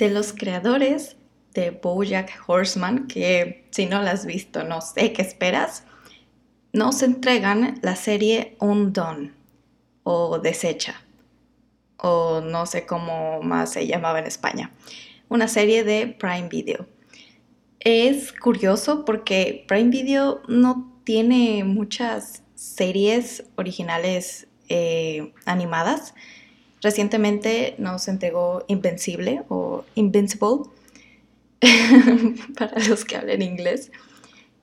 de los creadores de Bojack Horseman, que si no la has visto no sé qué esperas, nos entregan la serie Undone o Desecha o no sé cómo más se llamaba en España. Una serie de Prime Video. Es curioso porque Prime Video no tiene muchas series originales eh, animadas. Recientemente nos entregó Invencible o Invincible para los que hablen inglés.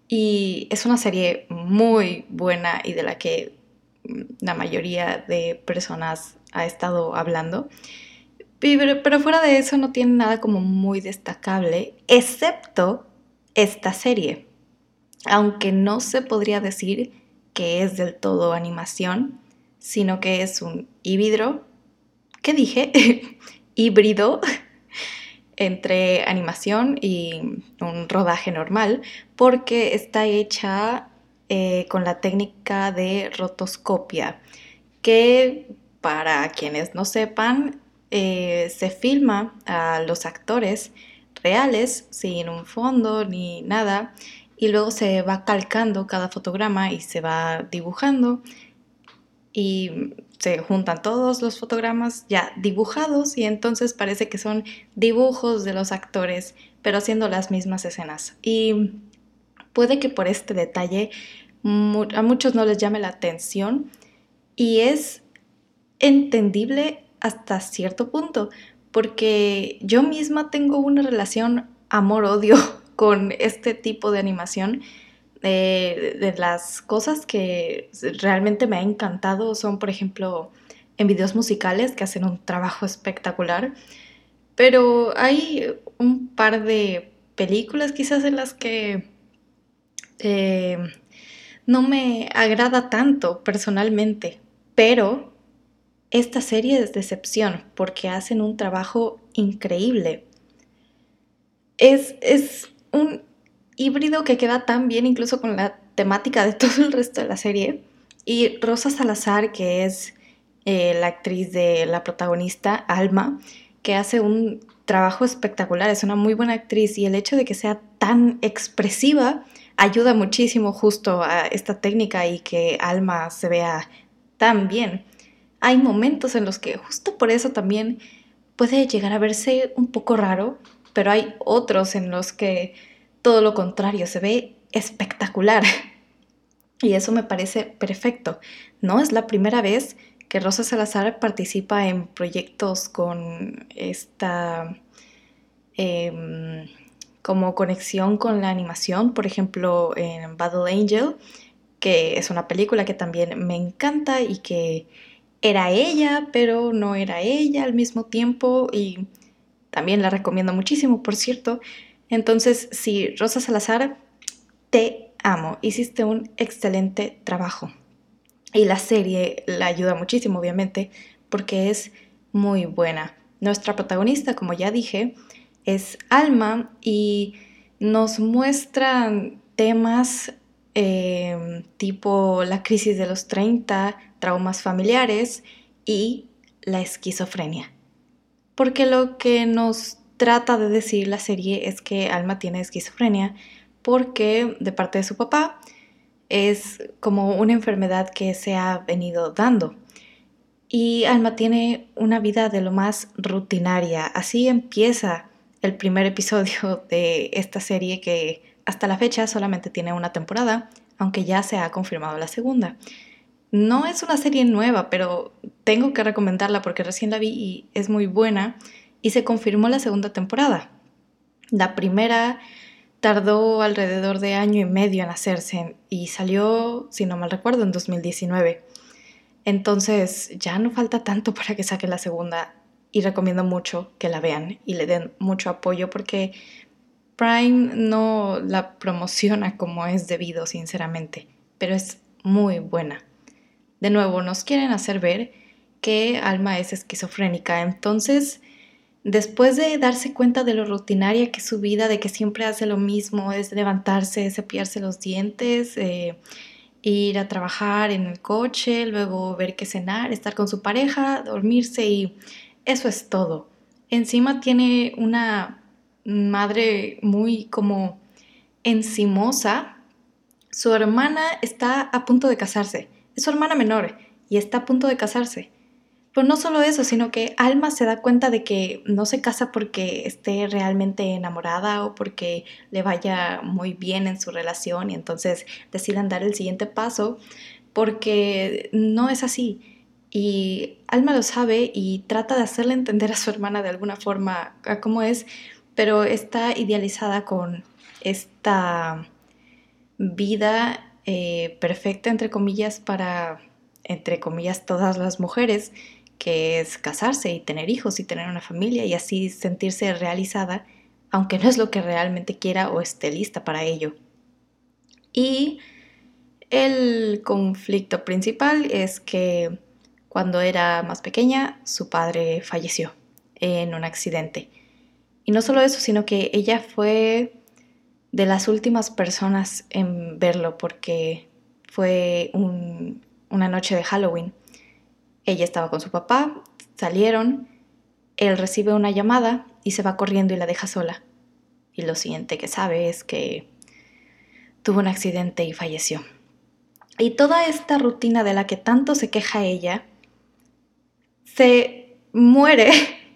Y es una serie muy buena y de la que la mayoría de personas ha estado hablando. Pero, fuera de eso no tiene nada como muy destacable, excepto esta serie. Aunque no se podría decir que es del todo animación, sino que es un híbrido, ¿qué dije? híbrido entre animación y un rodaje normal, porque está hecha eh, con la técnica de rotoscopia, que para quienes no sepan, eh, se filma a los actores reales sin un fondo ni nada y luego se va calcando cada fotograma y se va dibujando y se juntan todos los fotogramas ya dibujados y entonces parece que son dibujos de los actores pero haciendo las mismas escenas y puede que por este detalle a muchos no les llame la atención y es entendible hasta cierto punto, porque yo misma tengo una relación amor-odio con este tipo de animación. Eh, de las cosas que realmente me ha encantado son, por ejemplo, en videos musicales que hacen un trabajo espectacular, pero hay un par de películas quizás en las que eh, no me agrada tanto personalmente, pero esta serie es decepción porque hacen un trabajo increíble. Es, es un híbrido que queda tan bien incluso con la temática de todo el resto de la serie. Y Rosa Salazar, que es eh, la actriz de la protagonista, Alma, que hace un trabajo espectacular, es una muy buena actriz y el hecho de que sea tan expresiva ayuda muchísimo justo a esta técnica y que Alma se vea tan bien hay momentos en los que justo por eso también puede llegar a verse un poco raro, pero hay otros en los que todo lo contrario, se ve espectacular. Y eso me parece perfecto. No es la primera vez que Rosa Salazar participa en proyectos con esta em, como conexión con la animación, por ejemplo en Battle Angel, que es una película que también me encanta y que era ella, pero no era ella al mismo tiempo y también la recomiendo muchísimo, por cierto. Entonces, sí, Rosa Salazar, te amo, hiciste un excelente trabajo. Y la serie la ayuda muchísimo, obviamente, porque es muy buena. Nuestra protagonista, como ya dije, es Alma y nos muestran temas eh, tipo la crisis de los 30, traumas familiares y la esquizofrenia. Porque lo que nos trata de decir la serie es que Alma tiene esquizofrenia porque de parte de su papá es como una enfermedad que se ha venido dando. Y Alma tiene una vida de lo más rutinaria. Así empieza el primer episodio de esta serie que hasta la fecha solamente tiene una temporada, aunque ya se ha confirmado la segunda. No es una serie nueva, pero tengo que recomendarla porque recién la vi y es muy buena y se confirmó la segunda temporada. La primera tardó alrededor de año y medio en hacerse y salió, si no mal recuerdo, en 2019. Entonces ya no falta tanto para que saque la segunda y recomiendo mucho que la vean y le den mucho apoyo porque Prime no la promociona como es debido, sinceramente, pero es muy buena. De nuevo, nos quieren hacer ver que Alma es esquizofrénica. Entonces, después de darse cuenta de lo rutinaria que es su vida, de que siempre hace lo mismo, es levantarse, cepillarse los dientes, eh, ir a trabajar en el coche, luego ver qué cenar, estar con su pareja, dormirse y eso es todo. encima tiene una madre muy como encimosa. Su hermana está a punto de casarse. Es su hermana menor y está a punto de casarse. Pero no solo eso, sino que Alma se da cuenta de que no se casa porque esté realmente enamorada o porque le vaya muy bien en su relación y entonces deciden dar el siguiente paso porque no es así. Y Alma lo sabe y trata de hacerle entender a su hermana de alguna forma cómo es, pero está idealizada con esta vida eh, perfecta, entre comillas, para, entre comillas, todas las mujeres que es casarse y tener hijos y tener una familia y así sentirse realizada, aunque no es lo que realmente quiera o esté lista para ello. Y el conflicto principal es que cuando era más pequeña su padre falleció en un accidente. Y no solo eso, sino que ella fue de las últimas personas en verlo porque fue una noche de Halloween ella estaba con su papá, salieron, él recibe una llamada y se va corriendo y la deja sola. Y lo siguiente que sabe es que tuvo un accidente y falleció. Y toda esta rutina de la que tanto se queja ella se muere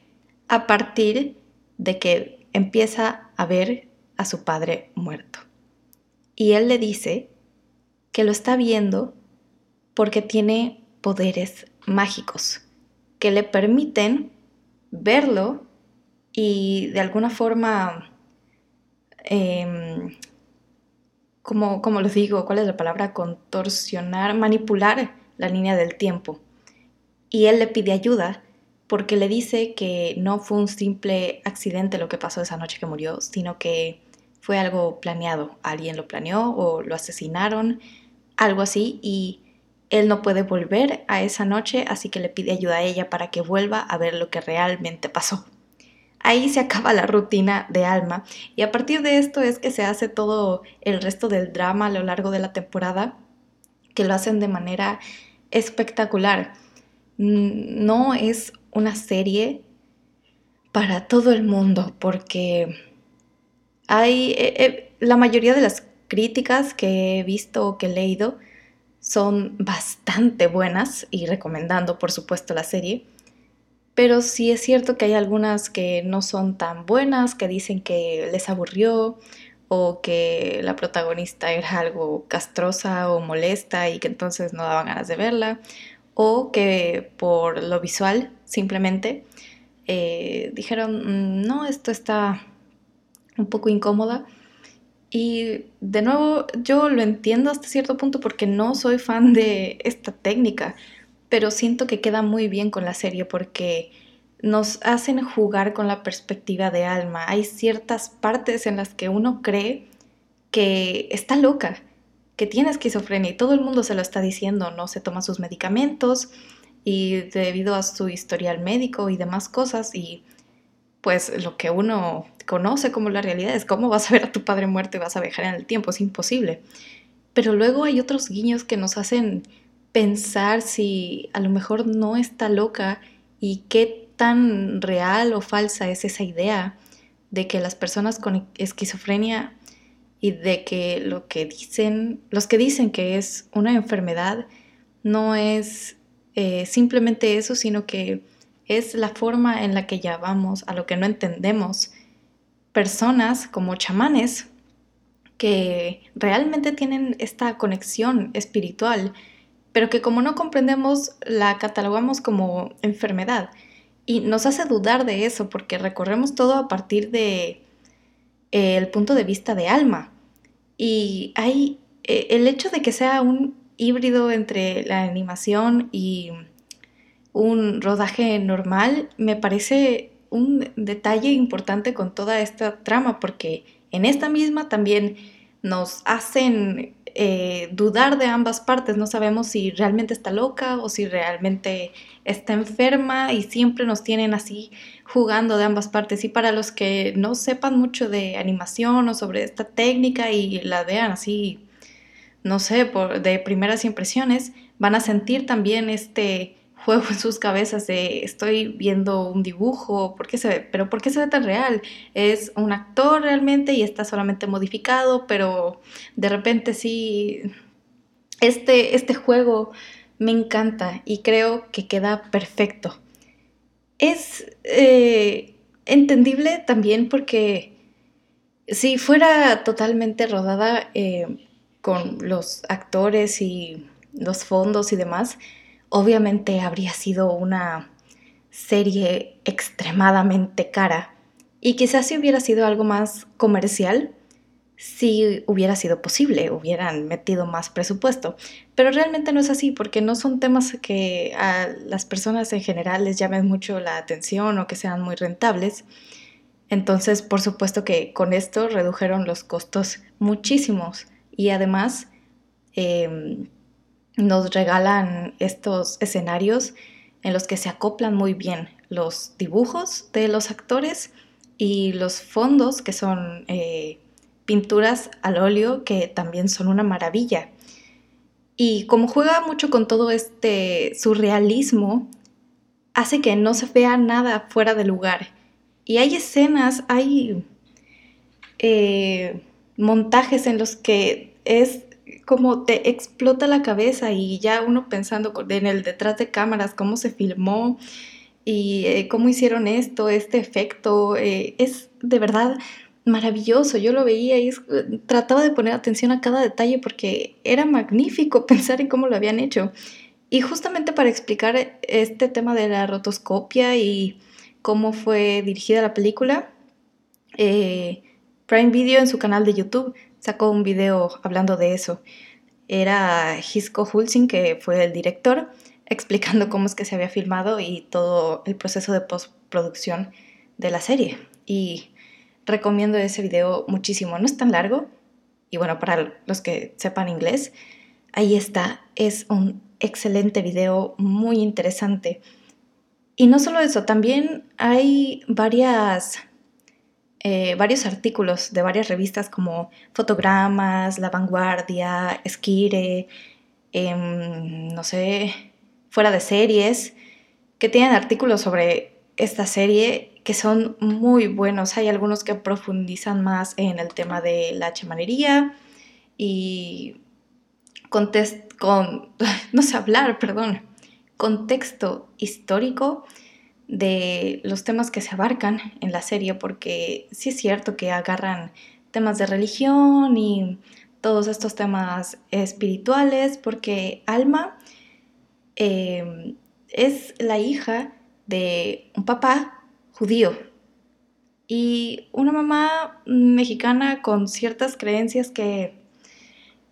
a partir de que empieza a ver a su padre muerto. Y él le dice que lo está viendo porque tiene poderes mágicos que le permiten verlo y de alguna forma, eh, como, como les digo, ¿cuál es la palabra? Contorsionar, manipular la línea del tiempo. Y él le pide ayuda porque le dice que no fue un simple accidente lo que pasó esa noche que murió, sino que fue algo planeado. Alguien lo planeó o lo asesinaron, algo así, y él no puede volver a esa noche, así que le pide ayuda a ella para que vuelva a ver lo que realmente pasó. Ahí se acaba la rutina de Alma y a partir de esto es que se hace todo el resto del drama a lo largo de la temporada, que lo hacen de manera espectacular. Mm, no es una serie para todo el mundo porque hay eh, eh, la mayoría de las críticas que he visto o que he leído son bastante buenas y recomendando por supuesto la serie. Pero sí es cierto que hay algunas que no son tan buenas, que dicen que les aburrió o que la protagonista era algo castrosa o molesta y que entonces no daban ganas de verla, o que por lo visual simplemente eh, dijeron, mm, no, esto está un poco incómoda y de nuevo, yo lo entiendo hasta cierto punto porque no soy fan de esta técnica, pero siento que queda muy bien con la serie porque nos hacen jugar con la perspectiva de alma. Hay ciertas partes en las que uno cree que está loca, que tiene esquizofrenia y todo el mundo se lo está diciendo, no se toma sus medicamentos y debido a su historial médico y demás cosas y pues lo que uno conoce como la realidad es cómo vas a ver a tu padre muerto y vas a viajar en el tiempo, es imposible. Pero luego hay otros guiños que nos hacen pensar si a lo mejor no está loca y qué tan real o falsa es esa idea de que las personas con esquizofrenia y de que lo que dicen, los que dicen que es una enfermedad, no es eh, simplemente eso, sino que es la forma en la que llamamos a lo que no entendemos personas como chamanes que realmente tienen esta conexión espiritual, pero que como no comprendemos la catalogamos como enfermedad. Y nos hace dudar de eso porque recorremos todo a partir de eh, el punto de vista de alma. Y hay eh, el hecho de que sea un híbrido entre la animación y un rodaje normal, me parece un detalle importante con toda esta trama, porque en esta misma también nos hacen eh, dudar de ambas partes, no sabemos si realmente está loca o si realmente está enferma y siempre nos tienen así jugando de ambas partes. Y para los que no sepan mucho de animación o sobre esta técnica y la vean así, no sé, por, de primeras impresiones, van a sentir también este juego en sus cabezas de estoy viendo un dibujo, ¿por qué se ve? Pero ¿por qué se ve tan real? Es un actor realmente y está solamente modificado, pero de repente sí, este, este juego me encanta y creo que queda perfecto. Es eh, entendible también porque si fuera totalmente rodada eh, con los actores y los fondos y demás, obviamente habría sido una serie extremadamente cara y quizás si hubiera sido algo más comercial, si hubiera sido posible, hubieran metido más presupuesto. Pero realmente no es así porque no son temas que a las personas en general les llamen mucho la atención o que sean muy rentables. Entonces, por supuesto que con esto redujeron los costos muchísimos y además em, nos regalan estos escenarios en los que se acoplan muy bien los dibujos de los actores y los fondos que son eh, pinturas al óleo que también son una maravilla. Y como juega mucho con todo este surrealismo, hace que no se vea nada fuera de lugar. Y hay escenas, hay eh, montajes en los que es como te explota la cabeza y ya uno pensando en el detrás de cámaras, cómo se filmó y eh, cómo hicieron esto, este efecto, eh, es de verdad maravilloso. Yo lo veía y trataba de poner atención a cada detalle porque era magnífico pensar en cómo lo habían hecho. Y justamente para explicar este tema de la rotoscopia y cómo fue dirigida la película, eh, Prime Video en su canal de YouTube sacó un video hablando de eso. Era Hisco Hulsing, que fue el director, explicando cómo es que se había filmado y todo el proceso de postproducción de la serie. Y recomiendo ese video muchísimo. No es tan largo. Y bueno, para los que sepan inglés, ahí está. Es un excelente video, muy interesante. Y no solo eso, también hay varias eh, varios artículos de varias revistas como Fotogramas, La Vanguardia, Esquire, em, no sé, fuera de series, que tienen artículos sobre esta serie que son muy buenos. Hay algunos que profundizan más en el tema de la chamanería y con, con no sé hablar, perdón, contexto histórico de los temas que se abarcan en la serie, porque sí es cierto que agarran temas de religión y todos estos temas espirituales, porque Alma em, es la hija de un papá judío. Y una mamá mexicana con ciertas creencias que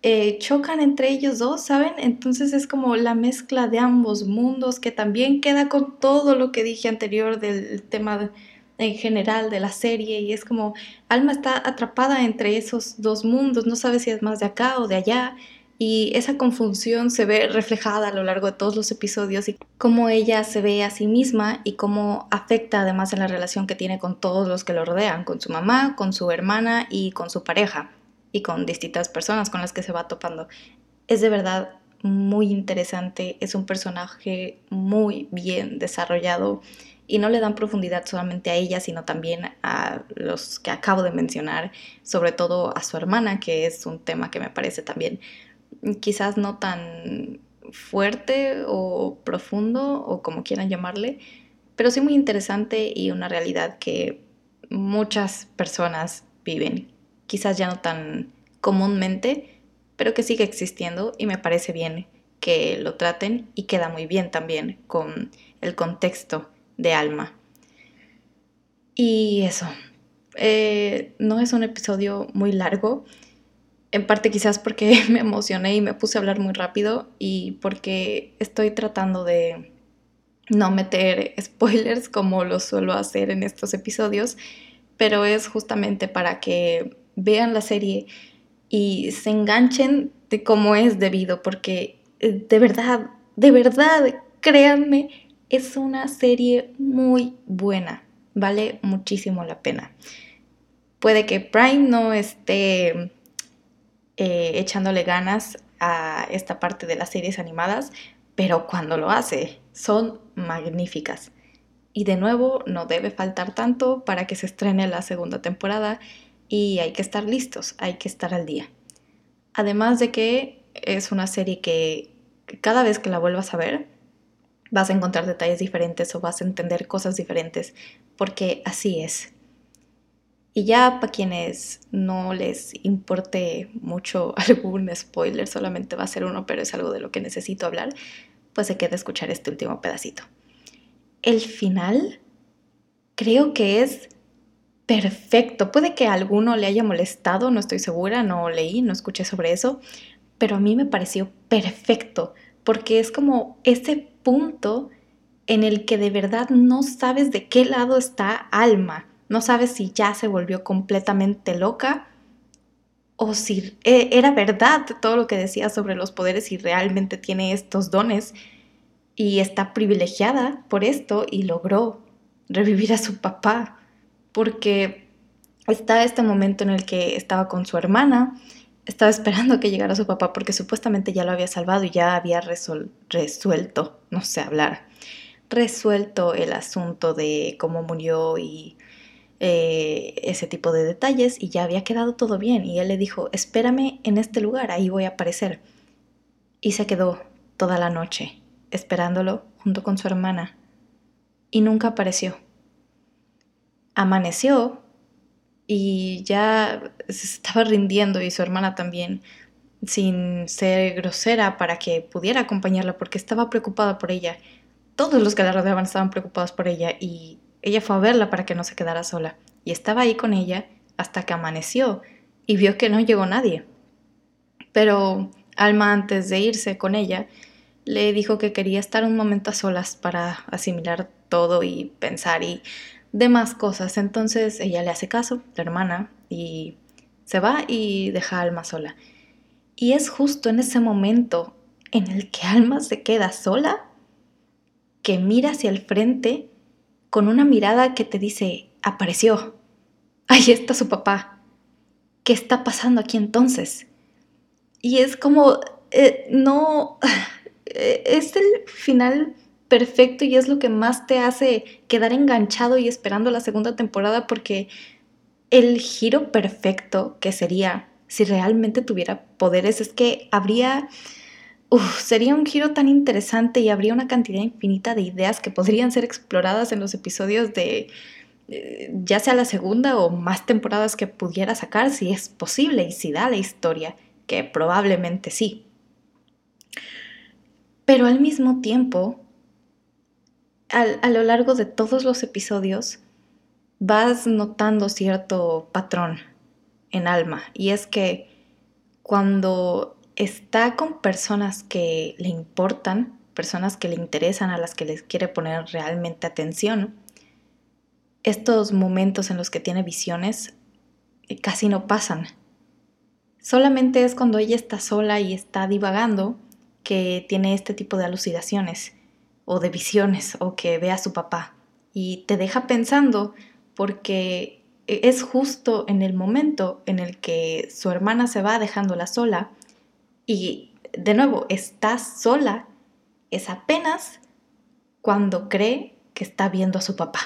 eh, chocan entre ellos dos, ¿saben? Entonces es como la mezcla de ambos mundos que también queda con todo lo que dije anterior del tema en general de la serie y es como Alma está atrapada entre esos dos mundos, no sabe si es más de acá o de allá y esa confusión se ve reflejada a lo largo de todos los episodios y cómo ella se ve a sí misma y cómo afecta además en la relación que tiene con todos los que lo rodean, con su mamá, con su hermana y con su pareja y con distintas personas con las que se va topando. Es de verdad muy interesante, es un personaje muy bien desarrollado y no le dan profundidad solamente a ella, sino también a los que acabo de mencionar, sobre todo a su hermana, que es un tema que me parece también quizás no tan fuerte o profundo o como quieran llamarle, pero sí muy interesante y una realidad que muchas personas viven quizás ya no tan comúnmente, pero que sigue existiendo y me parece bien que lo traten y queda muy bien también con el contexto de Alma. Y eso, eh, no es un episodio muy largo, en parte quizás porque me emocioné y me puse a hablar muy rápido y porque estoy tratando de no meter spoilers como lo suelo hacer en estos episodios, pero es justamente para que vean la serie y se enganchen de cómo es debido, porque eh, de verdad, de verdad, créanme, es una serie muy buena, vale muchísimo la pena. Puede que Prime no esté eh, echándole ganas a esta parte de las series animadas, pero cuando lo hace, son magníficas. Y de nuevo, no debe faltar tanto para que se estrene la segunda temporada y hay que estar listos, hay que estar al día. Además de que es una serie que cada vez que la vuelvas a ver, vas a encontrar detalles diferentes o vas a entender cosas diferentes, porque así es. Y ya para quienes no les importe mucho algún spoiler, solamente va a ser uno, pero es algo de lo que necesito hablar, pues se queda escuchar este último pedacito. El final creo que es perfecto. Puede que a alguno le haya molestado, no estoy segura, no leí, no escuché sobre eso, pero a mí me pareció perfecto, porque es como ese punto en el que de verdad no sabes de qué lado está Alma no sabes si ya se volvió completamente loca o si e, era verdad todo lo que decía sobre los poderes y realmente tiene estos dones y está privilegiada por esto y logró revivir a su papá porque está este momento en el que estaba con su hermana, estaba esperando que llegara su papá porque supuestamente ya lo había salvado y ya había resuelto, no sé hablar, resuelto el asunto de cómo murió y eh, ese tipo de detalles y ya había quedado todo bien y él le dijo, espérame en este lugar, ahí voy a aparecer. Y se quedó toda la noche esperándolo junto con su hermana y nunca apareció. Amaneció y ya se estaba rindiendo y su hermana también sin ser grosera para que pudiera acompañarla porque estaba preocupada por ella. Todos los que la rodeaban estaban preocupados por ella y ella fue a verla para que no se quedara sola y estaba ahí con ella hasta que amaneció y vio que no llegó nadie. Pero Alma antes de irse con ella le dijo que quería estar un momento a solas para asimilar todo y pensar y demás cosas. Entonces ella le hace caso, la hermana, y se va y deja a Alma sola. Y es justo en ese momento en el que Alma se queda sola que mira hacia el frente con una mirada que te dice, apareció. Ahí está su papá. ¿Qué está pasando aquí entonces? Y es como, eh, no, eh, es el final perfecto y es lo que más te hace quedar enganchado y esperando la segunda temporada porque el giro perfecto que sería si realmente tuviera poderes es que habría sería un giro tan interesante y habría una cantidad infinita de ideas que podrían ser exploradas en los episodios de eh, ya sea la segunda o más temporadas que pudiera sacar, si es posible y si da la historia, que probablemente sí. Pero al mismo tiempo, a lo largo de todos los episodios, vas notando cierto patrón en alma, y es que cuando está con personas que le importan, personas que le interesan, a las que les quiere poner realmente atención, estos momentos en los que tiene visiones eh, casi no pasan. Solamente es cuando ella está sola y está divagando que tiene este tipo de alucinaciones o de visiones o que ve a su papá y te deja pensando porque e, es justo en el momento en el que su hermana se va dejándola sola y de nuevo, está sola, es apenas cuando cree que está viendo a su papá.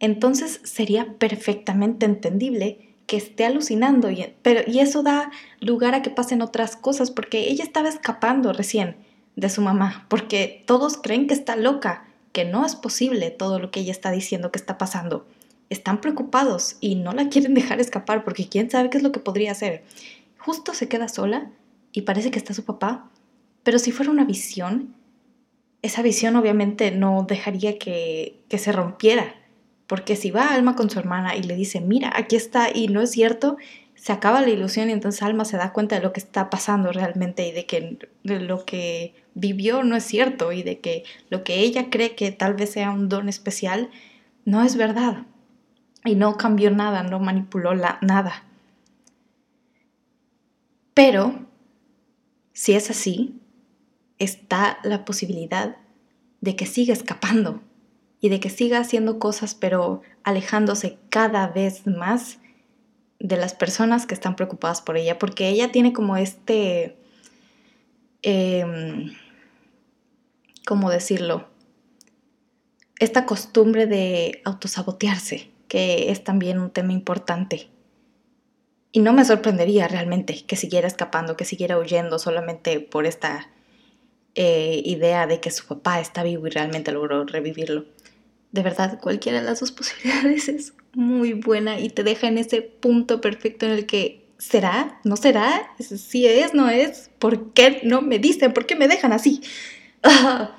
Entonces sería perfectamente entendible que esté alucinando, y, pero, y eso da lugar a que pasen otras cosas, porque ella estaba escapando recién de su mamá, porque todos creen que está loca, que no es posible todo lo que ella está diciendo que está pasando. Están preocupados y no la quieren dejar escapar porque quién sabe qué es lo que podría hacer. Justo se queda sola y parece que está su papá, pero si fuera una visión, esa visión obviamente no dejaría que, que se rompiera, porque si va Alma con su hermana y le dice, mira, aquí está y no es cierto, se acaba la ilusión y entonces Alma se da cuenta de lo que está pasando realmente y de que lo que vivió no es cierto y de que lo que ella cree que tal vez sea un don especial no es verdad. Y no cambió nada, no manipuló la, nada. Pero si es así, está la posibilidad de que siga escapando y de que siga haciendo cosas pero alejándose cada vez más de las personas que están preocupadas por ella, porque ella tiene como este... Em, ¿cómo decirlo? Esta costumbre de autosabotearse, que es también un tema importante. Y no me sorprendería realmente que siguiera escapando, que siguiera huyendo solamente por esta eh, idea de que su papá está vivo y realmente logró revivirlo. De verdad, cualquiera de las dos posibilidades es muy buena y te deja en ese punto perfecto en el que ¿será? ¿No será? Si es, no es. ¿Por qué no me dicen? ¿Por qué me dejan así?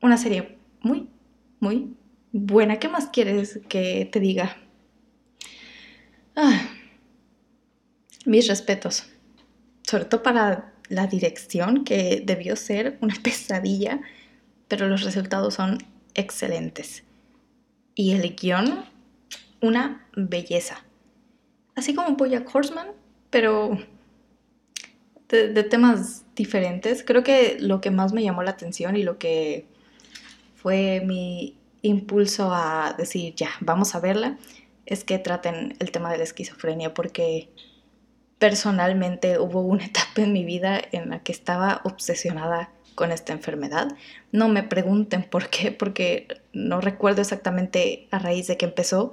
Una serie muy, muy buena. ¿Qué más quieres que te diga? Ah, mis respetos. Sobre todo para la dirección, que debió ser una pesadilla, pero los resultados son excelentes. Y el guion, una belleza. Así como Bojack Horseman, pero de, de, temas diferentes. Creo que lo que más me llamó la atención y lo que fue mi impulso a decir, ya, vamos a verla, es que traten el tema de la esquizofrenia, porque personalmente hubo una etapa en mi vida en la que estaba obsesionada con esta enfermedad. No me pregunten por qué, porque no recuerdo exactamente a raíz de qué empezó,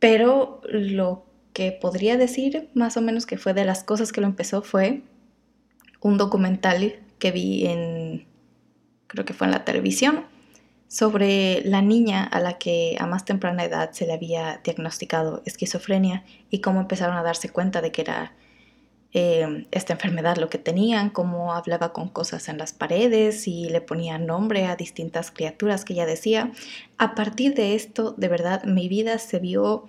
pero lo que podría decir más o menos que fue de las cosas que lo empezó fue un documental que vi en, creo que fue en la televisión, sobre la niña a la que a más temprana edad se le había diagnosticado esquizofrenia y cómo empezaron a darse cuenta de que era eh, esta enfermedad lo que tenían, cómo hablaba con cosas en las paredes y le ponía nombre a distintas criaturas que ella decía. A partir de esto, de verdad, mi vida se vio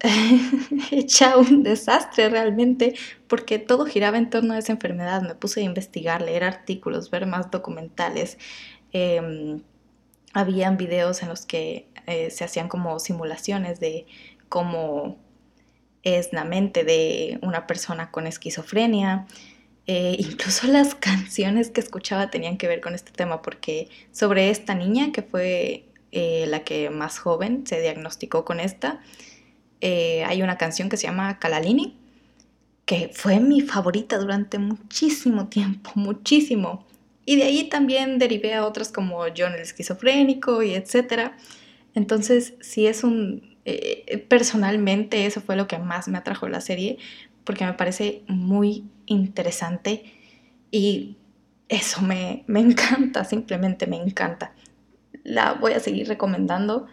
hecha un desastre realmente, porque todo giraba en torno a esa enfermedad. Me puse a investigar, leer artículos, ver más documentales. Eh, habían videos en los que eh, se hacían como simulaciones de cómo es la mente de una persona con esquizofrenia. Eh, incluso las canciones que escuchaba tenían que ver con este tema, porque sobre esta niña, que fue eh, la que más joven se diagnosticó con esta, hay una canción que se llama Kalalini, que fue mi favorita durante muchísimo tiempo, muchísimo. Y de ahí también derivé a otras como John el esquizofrénico y etcétera. Entonces, sí es un... Eh, personalmente eso fue lo que más me atrajo la serie porque me parece muy interesante y eso me, me encanta, simplemente me encanta. La voy a seguir recomendando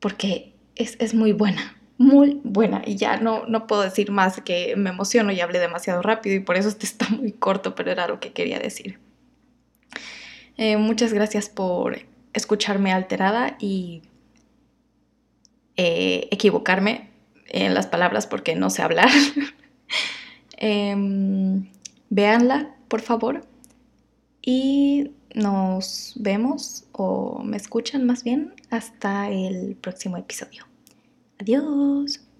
porque es, es muy buena, muy buena. Y ya no, no puedo decir más que me emociono y hablé demasiado rápido y por eso este está muy corto, pero era lo que quería decir. Eh, muchas gracias por escucharme alterada y eh, equivocarme en las palabras porque no sé hablar. eh, véanla, por favor. Y nos vemos o me escuchan más bien hasta el próximo episodio. Adiós.